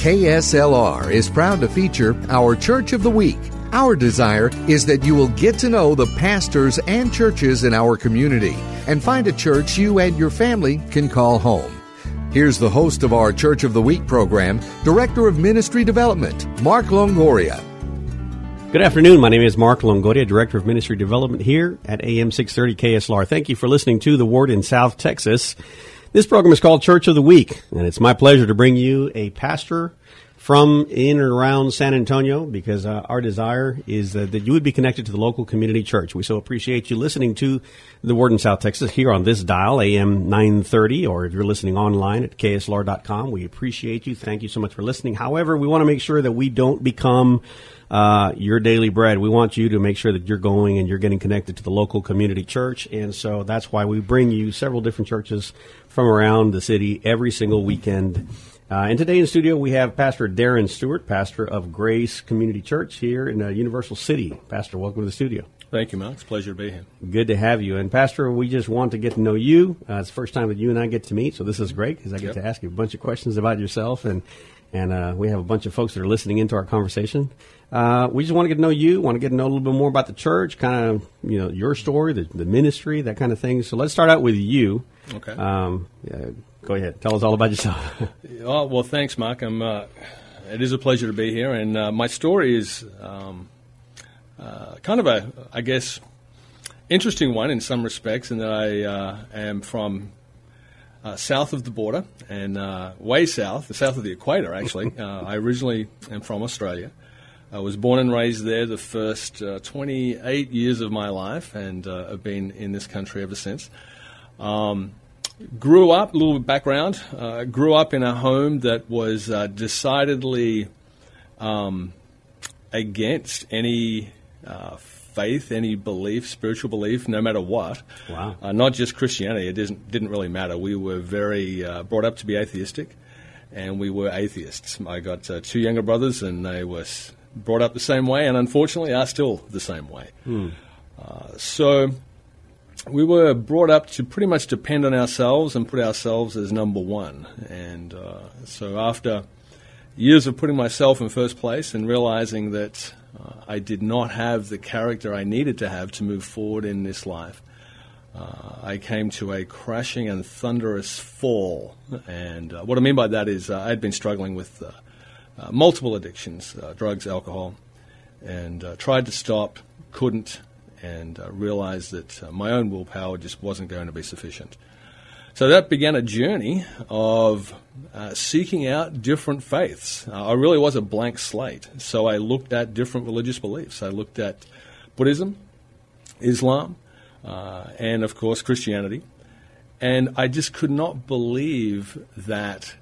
KSLR is proud to feature our Church of the Week. Our desire is that you will get to know the pastors and churches in our community and find a church you and your family can call home. Here's the host of our Church of the Week program, Director of Ministry Development, Mark Longoria. Good afternoon. My name is Mark Longoria, Director of Ministry Development here at AM 630 KSLR. Thank you for listening to The Word in South Texas. This program is called Church of the Week, and it's my pleasure to bring you a pastor from in and around San Antonio because uh, our desire is uh, that you would be connected to the local community church. We so appreciate you listening to the Word in South Texas here on this dial, AM 930, or if you're listening online at kslr.com. We appreciate you. Thank you so much for listening. However, we want to make sure that we don't become uh, your daily bread. We want you to make sure that you're going and you're getting connected to the local community church. And so that's why we bring you several different churches from around the city every single weekend. Uh, and today in studio we have Pastor Darren Stewart, pastor of Grace Community Church here in uh, Universal City. Pastor, welcome to the studio. Thank you, Mark. It's a pleasure to be here. Good to have you. And Pastor, we just want to get to know you. Uh, it's the first time that you and I get to meet, so this is great because I get Yep. to ask you a bunch of questions about yourself and and uh, we have a bunch of folks that are listening into our conversation. Uh, we just want to get to know you, want to get to know a little bit more about the church, kind of you know your story, the, the ministry, that kind of thing. So let's start out with you. Okay. Um, yeah, go ahead, tell us all about yourself. Oh, well, thanks, Mark. I'm, uh, it is a pleasure to be here. And uh, my story is um, uh, kind of a, I guess, interesting one in some respects, in that I uh, am from uh, south of the border and uh, way south, the south of the equator, actually. uh, I originally am from Australia. I was born and raised there the first uh, 28 years of my life and uh, have been in this country ever since. Um, grew up, a little bit background, uh, grew up in a home that was uh, decidedly um, against any uh, faith, any belief, spiritual belief, no matter what. Wow. Uh, not just Christianity, it didn't, didn't really matter. We were very uh, brought up to be atheistic, and we were atheists. I got uh, two younger brothers, and they were brought up the same way, and unfortunately are still the same way. Uh, so we were brought up to pretty much depend on ourselves and put ourselves as number one. And uh, so after years of putting myself in first place and realizing that uh, I did not have the character I needed to have to move forward in this life, uh, I came to a crashing and thunderous fall. And uh, what I mean by that is uh, I'd been struggling with uh, uh, multiple addictions drugs, alcohol, and tried to stop, couldn't, and realized that my own willpower just wasn't going to be sufficient. So that began a journey of uh, seeking out different faiths. Uh, I really was a blank slate. So I looked at different religious beliefs. I looked at Buddhism, Islam, uh, and of course Christianity. And I just could not believe that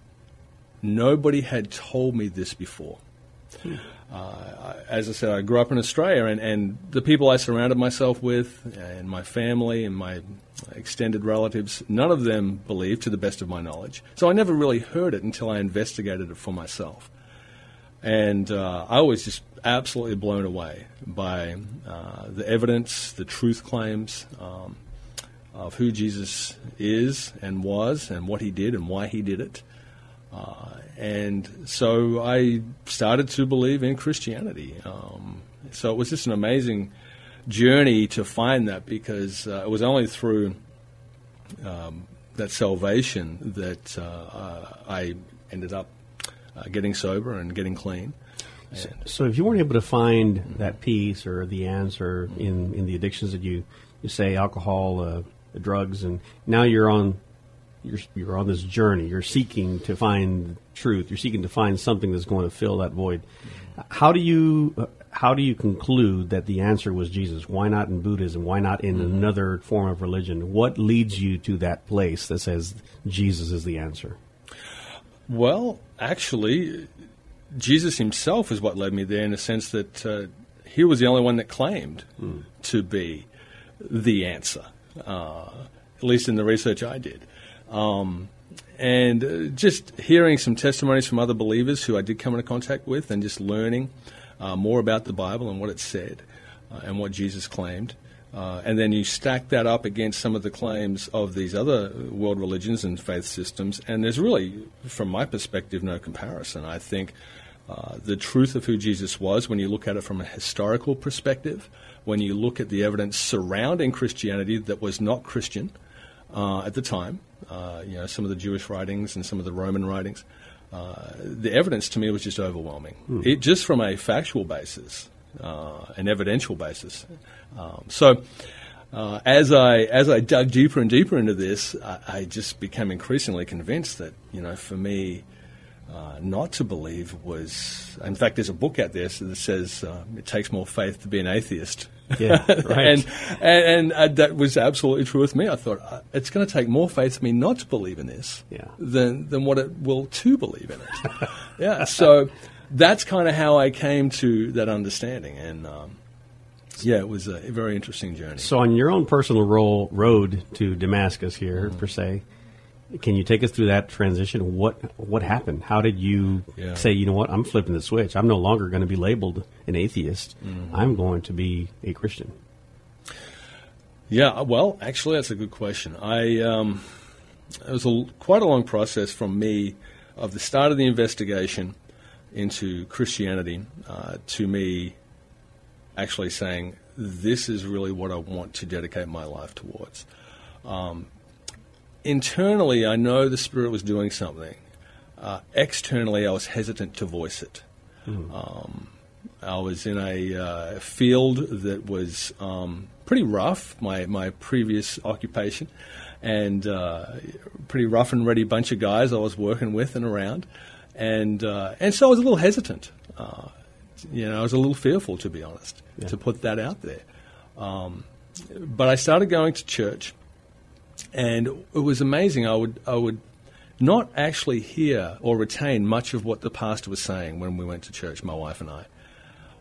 nobody had told me this before. Uh, as I said, I grew up in Australia, and, and the people I surrounded myself with, and my family, and my extended relatives, none of them believed, to the best of my knowledge. So I never really heard it until I investigated it for myself. And uh, I was just absolutely blown away by uh, the evidence, the truth claims um, of who Jesus is and was, and what he did, and why he did it. Uh, and so I started to believe in Christianity. Um, so it was just an amazing journey to find that because uh, it was only through um, that salvation that uh, uh, I ended up uh, getting sober and getting clean. And So if you weren't able to find that peace or the answer in, in the addictions that you, you say alcohol, uh, drugs, and now you're on you're you're on this journey. You're seeking to find truth. You're seeking to find something that's going to fill that void. How do you how do you conclude that the answer was Jesus? Why not in Buddhism? Why not in another form of religion? What leads you to that place that says Jesus is the answer? Well, actually, Jesus himself is what led me there in the sense that uh, he was the only one that claimed mm. to be the answer, uh, at least in the research I did. Um, and uh, just hearing some testimonies from other believers who I did come into contact with and just learning uh, more about the Bible and what it said uh, and what Jesus claimed. Uh, and then you stack that up against some of the claims of these other world religions and faith systems, and there's really, from my perspective, no comparison. I think uh, the truth of who Jesus was, when you look at it from a historical perspective, when you look at the evidence surrounding Christianity that was not Christian uh, at the time, uh, you know, some of the Jewish writings and some of the Roman writings, uh, the evidence to me was just overwhelming. Mm. It, just from a factual basis, uh, an evidential basis. Um, so, uh, as I as I dug deeper and deeper into this, I, I, just became increasingly convinced that you know, for me, uh, not to believe was. In fact, there's a book out there that says uh, it takes more faith to be an atheist. Yeah, right. and and, and uh, that was absolutely true with me. I thought uh, it's going to take more faith for me not to believe in this yeah. than than what it will to believe in it. yeah. So that's kind of how I came to that understanding, and um, yeah, it was a very interesting journey. So, on your own personal role, road to Damascus here, mm-hmm. per se, can you take us through that transition? What what happened? How did you yeah. say, you know what, I'm flipping the switch. I'm no longer going to be labeled an atheist. Mm-hmm. I'm going to be a Christian. Yeah, well, actually, that's a good question. I um, it was a, quite a long process from me of the start of the investigation into Christianity uh, to me actually saying, this is really what I want to dedicate my life towards. Um, internally, I know the Spirit was doing something. Uh, externally, I was hesitant to voice it. Mm. Um, I was in a uh, field that was um, pretty rough, my, my previous occupation, and uh, pretty rough and ready bunch of guys I was working with and around. And, uh, and so I was a little hesitant. Uh, you know, I was a little fearful, to be honest, yeah. to put that out there. Um, but I started going to church, and it was amazing. I would I would not actually hear or retain much of what the pastor was saying when we went to church, my wife and I.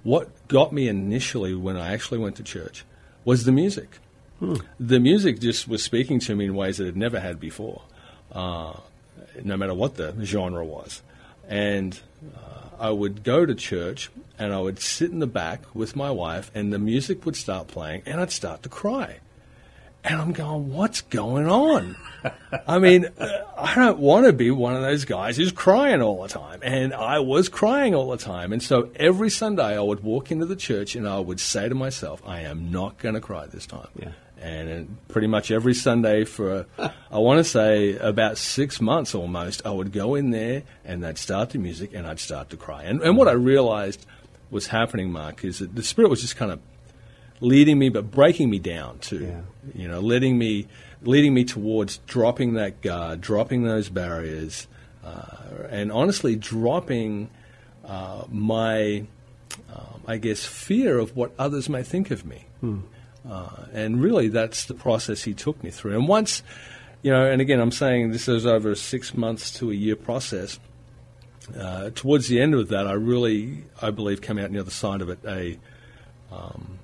What got me initially when I actually went to church was the music. Hmm. The music just was speaking to me in ways that it never had before, uh, no matter what the genre was. And uh, I would go to church and I would sit in the back with my wife, and the music would start playing, and I'd start to cry. And I'm going, what's going on? I mean, uh, I don't want to be one of those guys who's crying all the time. And I was crying all the time. And so every Sunday I would walk into the church and I would say to myself, I am not going to cry this time. Yeah. And pretty much every Sunday for, I want to say, about six months almost, I would go in there and they'd start the music and I'd start to cry. And, and what I realized was happening, Mark, is that the Spirit was just kind of leading me, but breaking me down too. Yeah. You know, letting me, leading me towards dropping that guard, dropping those barriers, uh, and honestly dropping uh, my, um, I guess, fear of what others may think of me. Hmm. Uh, and really, that's the process he took me through. And once, you know, and again, I'm saying this is over a six months to a year process. Uh, towards the end of that, I really, I believe, came out on the other side of it a, um,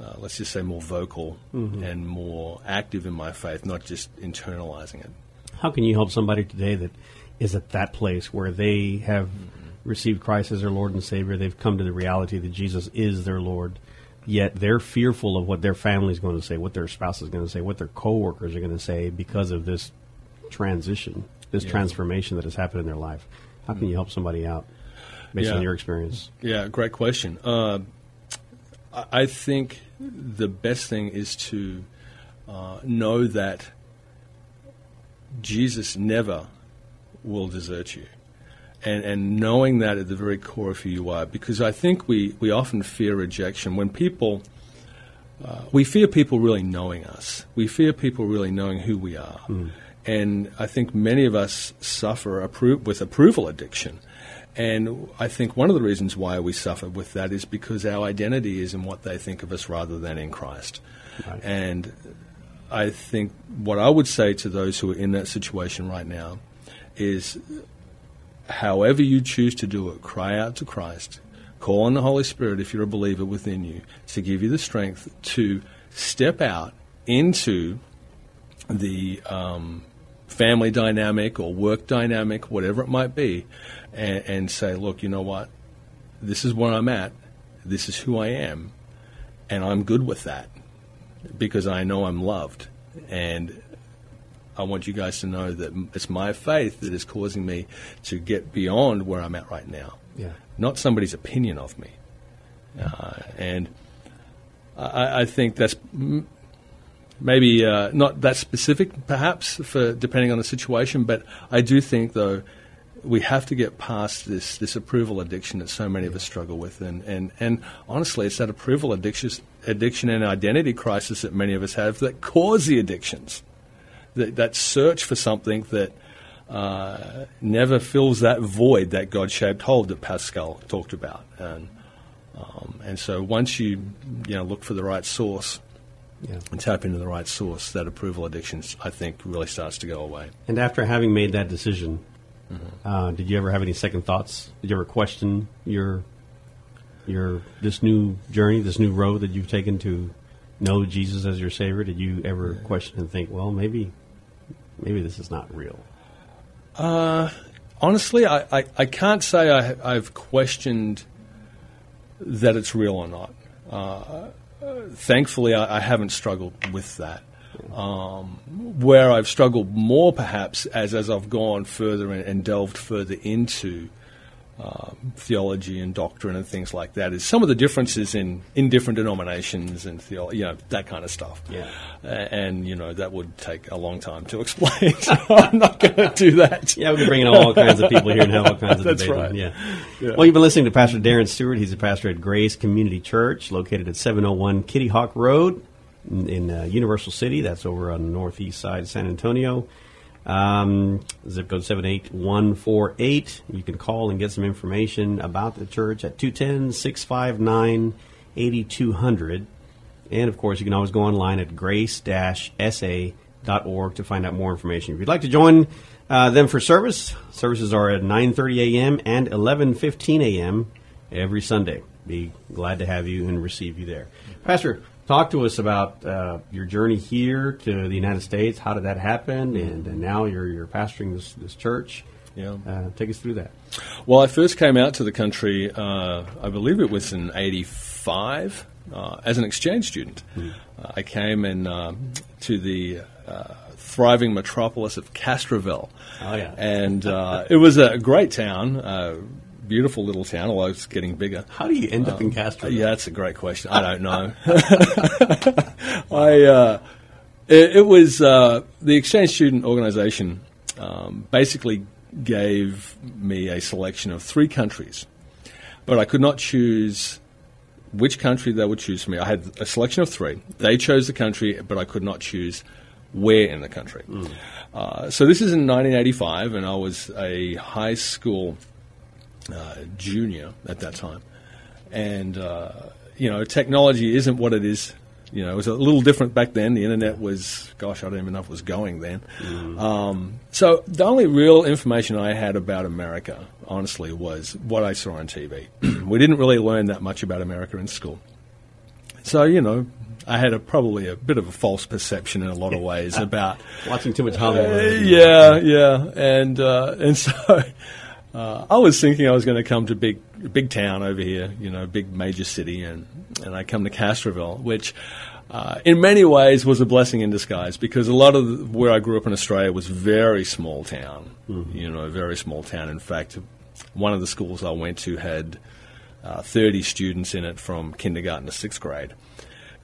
uh, let's just say, more vocal mm-hmm. and more active in my faith, not just internalizing it. How can you help somebody today that is at that place where they have mm-hmm. received Christ as their Lord and Savior? They've come to the reality that Jesus is their Lord yet they're fearful of what their family is going to say, what their spouse is going to say, what their coworkers are going to say because of this transition, this yeah. transformation that has happened in their life. How can you help somebody out based yeah. on your experience? Yeah, great question. Uh, I think the best thing is to uh, know that Jesus never will desert you and, and knowing that at the very core of who you are. Because I think we, we often fear rejection. When people, uh, we fear people really knowing us, we fear people really knowing who we are. Mm. And I think many of us suffer appro- with approval addiction. And I think one of the reasons why we suffer with that is because our identity is in what they think of us rather than in Christ. Right. And I think what I would say to those who are in that situation right now is however you choose to do it, cry out to Christ. Call on the Holy Spirit if you're a believer within you to give you the strength to step out into the um, family dynamic or work dynamic, whatever it might be, and, and say, look, you know what? This is where I'm at. This is who I am. And I'm good with that because I know I'm loved. And I want you guys to know that it's my faith that is causing me to get beyond where I'm at right now. Yeah. Not somebody's opinion of me. Uh, and I, I, think that's maybe uh, not that specific, perhaps, for depending on the situation. But I do think, though, we have to get past this this approval addiction that so many of us struggle with, and and, and honestly, it's that approval addiction addiction and identity crisis that many of us have that cause the addictions. That, that search for something that uh, never fills that void, that God shaped hole that Pascal talked about. And, um, and so once you, you know, look for the right source yeah. and tap into the right source, that approval addiction, I think, really starts to go away. And after having made that decision, mm-hmm. uh, did you ever have any second thoughts? Did you ever question your your this new journey, this new road that you've taken to know Jesus as your Savior? Did you ever question and think, well, maybe maybe this is not real? Uh, honestly, I, I, I, can't say I, have questioned that it's real or not. Uh, thankfully, I, I, haven't struggled with that. Um, where I've struggled more, perhaps, as, as I've gone further and, and delved further into um, theology and doctrine and things like that is some of the differences in, in different denominations and theology, you know, that kind of stuff. Yeah. Uh, and, you know, that would take a long time to explain, so I'm not going to do that. Yeah, we can bring in all kinds of people here and have all kinds of That's debate. Right. Yeah. yeah. Well, you've been listening to Pastor Darren Stewart. He's a pastor at Grace Community Church, located at 701 Kitty Hawk Road in, in uh, Universal City. That's over on the northeast side of San Antonio. Um, zip code 78148. You can call and get some information about the church at 210 659 8200. And of course, you can always go online at grace sa.org to find out more information. If you'd like to join uh, them for service, services are at 9.30 a.m. and 11.15 a.m. every Sunday. Be glad to have you and receive you there. Pastor, Talk to us about uh, your journey here to the United States. How did that happen? And, and now you're, you're pastoring this, this church. Yeah. Uh, take us through that. Well, I first came out to the country, uh, I believe it was in 85, uh, as an exchange student. Mm. I came in um, to the uh, thriving metropolis of Castroville. Oh, yeah. And it was a great town beautiful little town, although it's getting bigger. How do you end up in um, Castro? Yeah, that's a great question. I don't know. I uh, it, it, was uh, the exchange student organization um, basically gave me a selection of three countries, but I could not choose which country they would choose for me. I had a selection of three. They chose the country, but I could not choose where in the country. Mm. Uh, so this is in 1985, and I was a high school junior at that time, and uh, you know, technology isn't what it is. You know, it was a little different back then. The internet was, gosh, I don't even know if it was going then. Mm. Um, so the only real information I had about America, honestly, was what I saw on TV. we didn't really learn that much about America in school. So you know, I had a, probably a bit of a false perception in a lot of ways about watching too much Hollywood. Uh, yeah, yeah, and uh, and so uh, I was thinking I was going to come to big big town over here, you know, big major city, and and I come to Castroville, which. Uh, in many ways was a blessing in disguise because a lot of the, where I grew up in Australia was very small town, mm-hmm. you know, very small town. In fact, one of the schools I went to had uh, 30 students in it from kindergarten to sixth grade.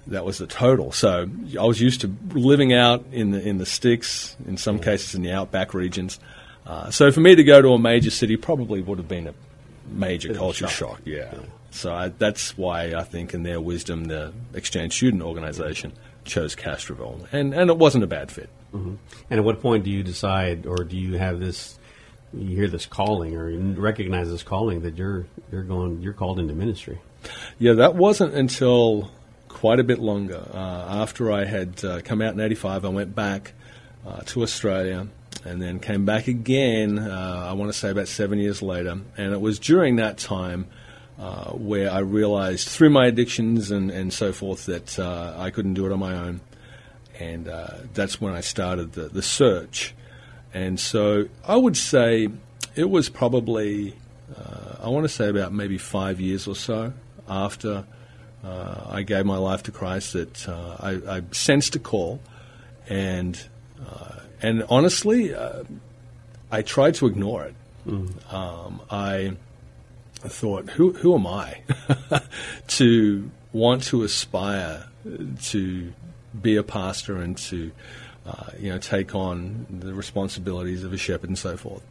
That was the total. So I was used to living out in the in the sticks, in some mm-hmm. cases in the outback regions. Uh, so for me to go to a major city probably would have been a major culture shock. shock. Yeah. yeah. So I, that's why I think, in their wisdom, the exchange student organization chose Castroville, and and it wasn't a bad fit. Mm-hmm. And at what point do you decide, or do you have this? You hear this calling, or recognize this calling that you're you're going, you're called into ministry. Yeah, that wasn't until quite a bit longer. Uh, after I had uh, come out in '85, I went back uh, to Australia and then came back again. Uh, I want to say about seven years later, and it was during that time. Uh, where I realized through my addictions and, and so forth that uh, I couldn't do it on my own. And uh, that's when I started the, the search. And so I would say it was probably, uh, I want to say about maybe five years or so after uh, I gave my life to Christ that I, I, sensed a call. And, and honestly, I tried to ignore it. Mm. Um, I I thought, who who am I to want to aspire to be a pastor and to uh, you know take on the responsibilities of a shepherd and so forth.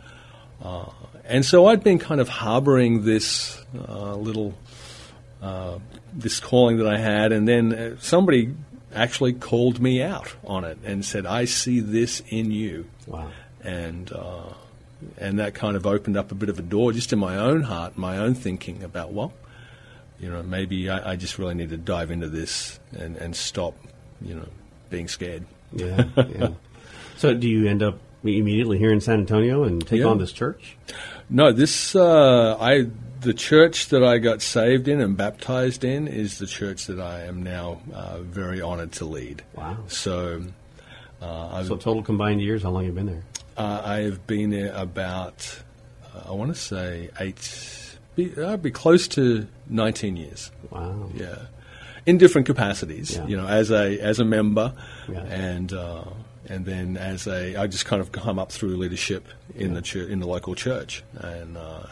Uh, and so I'd been kind of harboring this uh, little uh, this calling that I had, and then uh, somebody actually called me out on it and said, "I see this in you." Wow. And uh, and that kind of opened up a bit of a door just in my own heart, my own thinking about, well, you know, maybe I, I just really need to dive into this and, and stop, you know, being scared. Yeah, yeah. So do you end up immediately here in San Antonio and take yeah. on this church? No, this uh, I the church that I got saved in and baptized in is the church that I am now uh, very honored to lead. Wow. So, uh, so total combined years, how long have you been there? Uh, I have been there about, uh, I want to say eight, be, I'd be close to 19 years. Wow. Yeah. In different capacities, yeah. you know, as a as a member, yeah. and uh, and then as a, I just kind of come up through leadership in yeah. the church, in the local church, and uh,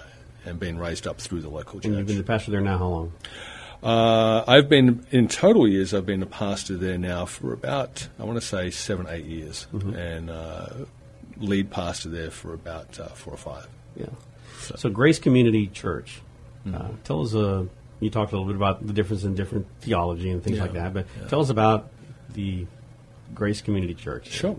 and been raised up through the local church. And you've been the pastor there now how long? Uh, I've been in total years. I've been a pastor there now for about I want to say seven, eight years, mm-hmm. and uh, lead pastor there for about uh, four or five. Yeah. So, so Grace Community Church. Mm-hmm. Uh, tell us. Uh, you talked a little bit about the difference in different theology and things yeah. like that, but yeah. tell us about the Grace Community Church. Sure.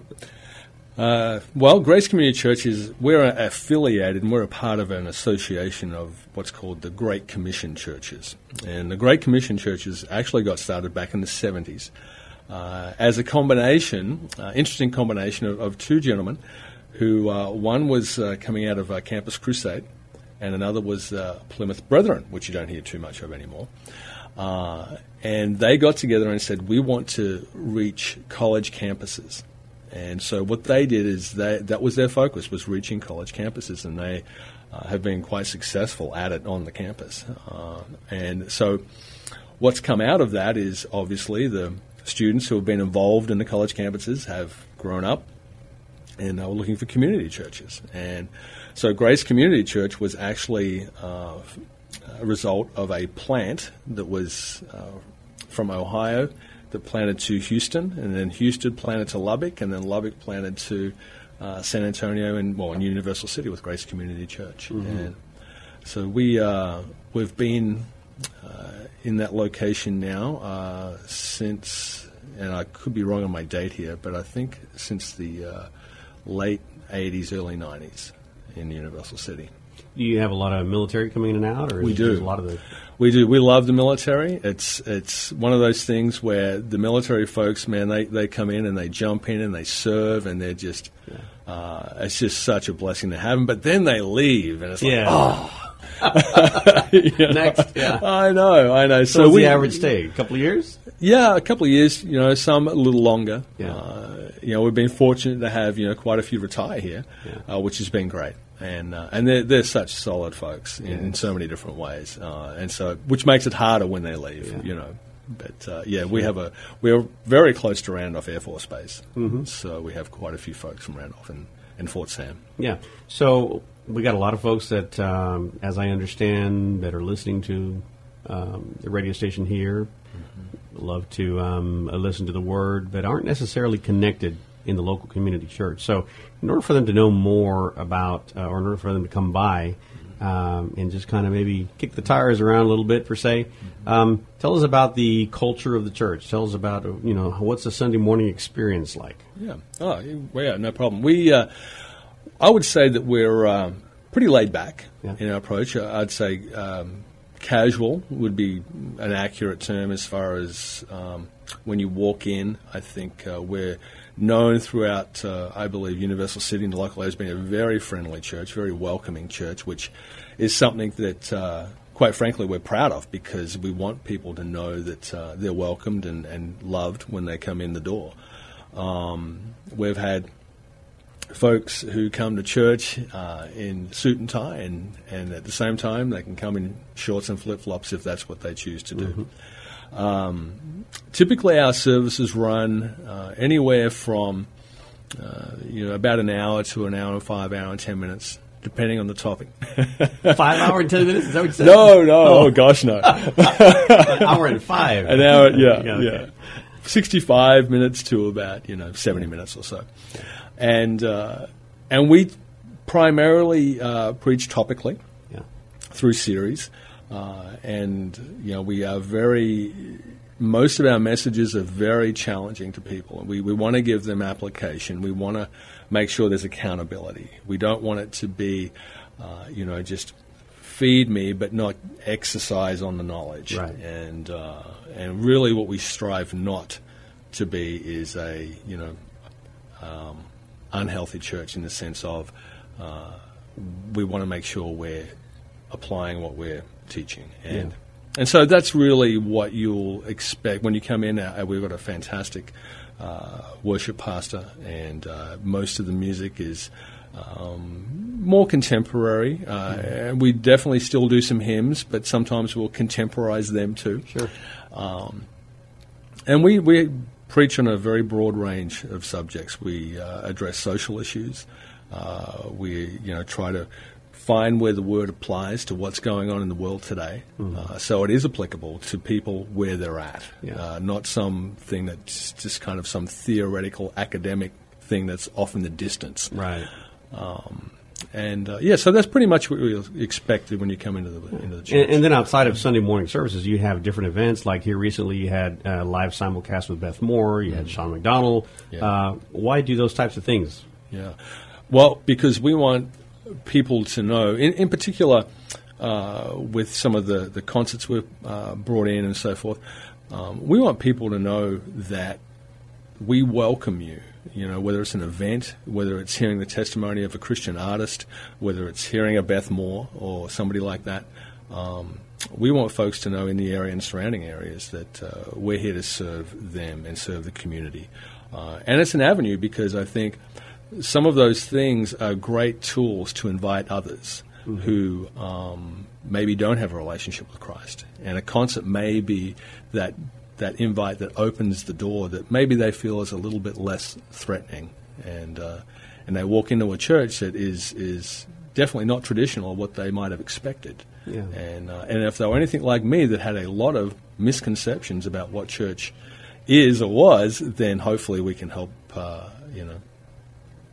Uh, well, Grace Community Church is we're affiliated and we're a part of an association of what's called the Great Commission churches. And the Great Commission churches actually got started back in the 70s uh, as a combination, uh, interesting combination of, of, two gentlemen who uh, one was uh, coming out of Campus Crusade and another was uh, Plymouth Brethren, which you don't hear too much of anymore. and they got together and said, we want to reach college campuses. And so what they did is they, that was their focus was reaching college campuses, and they uh, have been quite successful at it on the campus. Uh, and so what's come out of that is obviously the students who have been involved in the college campuses have grown up and are looking for community churches. And so Grace Community Church was actually uh, a result of a plant that was uh, from Ohio that planted to Houston, and then Houston planted to Lubbock, and then Lubbock planted to uh, San Antonio and well, in Universal City with Grace Community Church. Mm-hmm. And so we uh, we've been uh, in that location now uh, since, and I could be wrong on my date here, but I think since the uh, late '80s, early '90s in Universal City. Do you have a lot of military coming in and out, or we do a lot of the we do. We love the military. It's it's one of those things where the military folks, man, they, they come in and they jump in and they serve and they're just, yeah. uh, it's just such a blessing to have them. But then they leave and it's like, yeah. oh. you know? Next, yeah. I know, I know. So, so we, the average stay? A couple of years? Yeah, a couple of years. You know, some a little longer. Yeah. Uh, you know, we've been fortunate to have you know quite a few retire here, yeah. uh, which has been great and uh, and they're, they're such solid folks in, yes. in so many different ways, uh, and so which makes it harder when they leave, yeah. you know. But uh, yeah, we have a we're very close to Randolph Air Force Base, mm-hmm. so we have quite a few folks from Randolph and, and Fort Sam. Yeah, so we got a lot of folks that, um, as I understand, that are listening to um, the radio station here. Mm-hmm. Love to um, listen to the word, but aren't necessarily connected in the local community church. So, in order for them to know more about, uh, or in order for them to come by um, and just kind of maybe kick the tires around a little bit, per se, um, tell us about the culture of the church. Tell us about, uh, you know, what's the Sunday morning experience like? Yeah. Oh, yeah, no problem. We, uh, I would say that we're um, pretty laid back yeah. in our approach. I'd say um, casual would be an accurate term as far as um, when you walk in. I think uh, we're known throughout, uh, I believe, Universal City and the local area as being a very friendly church, very welcoming church, which is something that, uh, quite frankly, we're proud of because we want people to know that uh, they're welcomed and, and loved when they come in the door. Um, we've had folks who come to church uh, in suit and tie, and, and at the same time, they can come in shorts and flip flops if that's what they choose to do. Mm-hmm. Um, typically, our services run uh, anywhere from uh, you know about an hour to an hour and five hour and ten minutes. Depending on the topic. five hour and ten minutes? Is that what you said? No, no, oh, oh gosh, no. an hour and five. An hour, yeah, yeah. yeah. 65 minutes to about, you know, 70 minutes or so and uh, and we primarily uh, preach topically yeah. through series, uh, and you know we are very. Most of our messages are very challenging to people. We, we want to give them application. We want to make sure there's accountability. We don't want it to be, uh, you know, just feed me, but not exercise on the knowledge. Right. And uh, and really, what we strive not to be is a you know um, unhealthy church in the sense of uh, we want to make sure we're applying what we're teaching. And, yeah. and so that's really what you'll expect when you come in. Uh, we've got a fantastic uh, worship pastor, and uh, most of the music is. Um, more contemporary, uh, mm-hmm. and we definitely still do some hymns, but sometimes we'll contemporize them too. Sure. Um, and we, we preach on a very broad range of subjects. We uh, address social issues. Uh, we, you know, try to find where the word applies to what's going on in the world today. Mm-hmm. Uh, so it is applicable to people where they're at, yeah. uh, not something that's just kind of some theoretical academic thing that's off in the distance. Right. Um, and uh, yeah, so that's pretty much what we expected when you come into the into the church. And, and, then outside of Sunday morning services, you have different events. Like here recently, you had uh, live simulcast with Beth Moore. You mm-hmm. had Shawn McDonald. Yeah. Uh, why do those types of things? Yeah, well, because we want people to know, in, in particular, uh, with some of the the concerts we've uh, brought in and so forth. Um, we want people to know that we welcome you you know, whether it's an event, whether it's hearing the testimony of a Christian artist, whether it's hearing a Beth Moore or somebody like that. Um, we want folks to know in the area and surrounding areas that uh, we're here to serve them and serve the community. Uh, and it's an avenue because I think some of those things are great tools to invite others mm-hmm. who um, maybe don't have a relationship with Christ. And a concert may be that that invite that opens the door that maybe they feel is a little bit less threatening, and uh, and they walk into a church that is is definitely not traditional what they might have expected. Yeah. And uh, and if they were anything like me that had a lot of misconceptions about what church is or was, then hopefully we can help uh, you know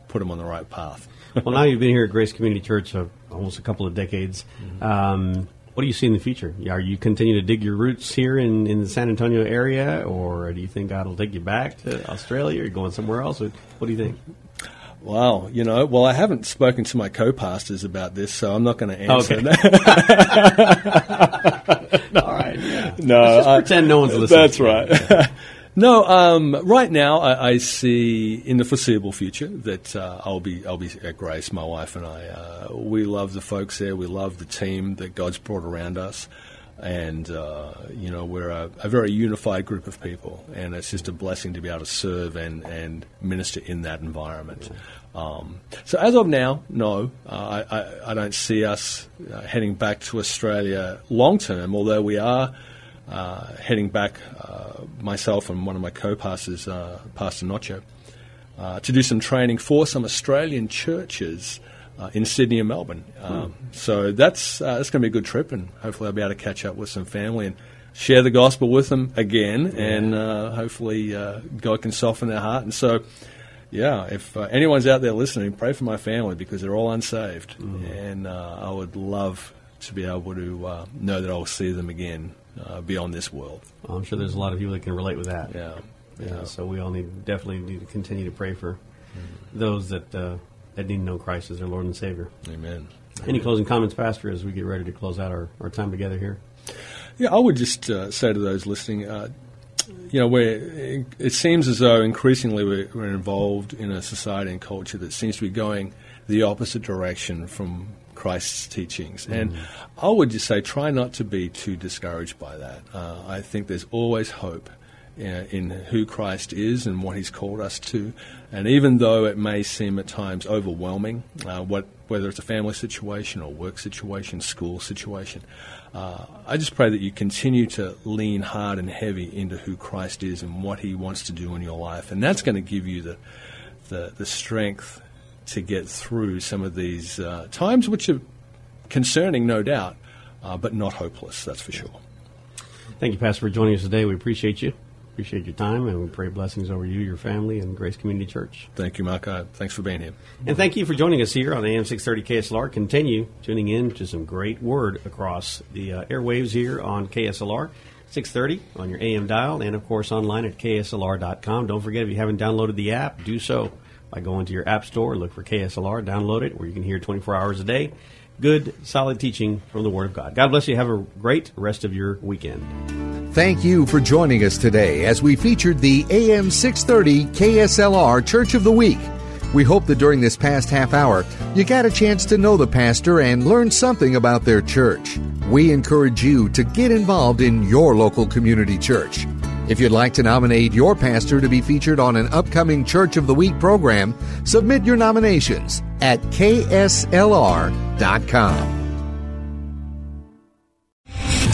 put them on the right path. well, now you've been here at Grace Community Church uh, almost a couple of decades. Mm-hmm. Um, what do you see in the future? Are you continue to dig your roots here in, in the San Antonio area, or do you think God will take you back to Australia? Or going somewhere else? What do you think? Wow, you know, well, I haven't spoken to my co-pastors about this, so I'm not going to answer okay. that. All right, yeah. no, I, pretend no one's listening. That's right. No, um, right now I, I, see in the foreseeable future that uh, I'll be I'll be at Grace. My wife and I uh, we love the folks there. We love the team that God's brought around us, and uh, you know we're a, a, very unified group of people, and it's just a blessing to be able to serve and and minister in that environment. Um, so as of now, no, uh, I, I, don't see us uh, heading back to Australia long term. Although we are heading back, uh, myself and one of my co-pastors, uh, Pastor Nocho, uh, to do some training for some Australian churches uh, in Sydney and Melbourne. Um, hmm. So that's that's going to be a good trip, and hopefully I'll be able to catch up with some family and share the gospel with them again, yeah. and hopefully God can soften their heart. And so yeah, if uh, anyone's out there listening, pray for my family because they're all unsaved, mm. and uh, I would love to be able to uh, know that I'll see them again uh, beyond this world. Well, I'm sure there's a lot of people that can relate with that. Yeah. Yeah. so we all need definitely need to continue to pray for mm-hmm. those that uh, that need to know Christ as their Lord and Savior. Amen. Any Amen. closing comments, Pastor, as we get ready to close out our, our time together here? Yeah, I would just uh, say to those listening, uh, you know, we're, it seems as though increasingly we're, we're, involved in a society and culture that seems to be going the opposite direction from Christ's teachings. And I would just say try not to be too discouraged by that. Uh, I think there's always hope in, uh, in who Christ is and what he's called us to. And even though it may seem at times overwhelming, uh, what, whether it's a family situation or work situation, school situation, uh, I just pray that you continue to lean hard and heavy into who Christ is and what he wants to do in your life. And that's going to give you the, the, the strength to get through some of these uh, times, which are concerning, no doubt, uh, but not hopeless, that's for sure. Thank you, Pastor, for joining us today. We appreciate you. Appreciate your time, and we pray blessings over you, your family, and Grace Community Church. Thank you, Mark. Uh, thanks for being here. And thank you for joining us here on AM 630 KSLR. Continue tuning in to some great word across the uh, airwaves here on KSLR. 630 on your AM dial, and of course online at KSLR.com. Don't forget, if you haven't downloaded the app, do so by going to your app store, look for KSLR, download it, where you can hear 24 hours a day. Good, solid teaching from the Word of God. God bless you. Have a great rest of your weekend. Thank you for joining us today as we featured the AM 630 KSLR Church of the Week. We hope that during this past half hour, you got a chance to know the pastor and learn something about their church. We encourage you to get involved in your local community church. If you'd like to nominate your pastor to be featured on an upcoming Church of the Week program, submit your nominations at kslr.com.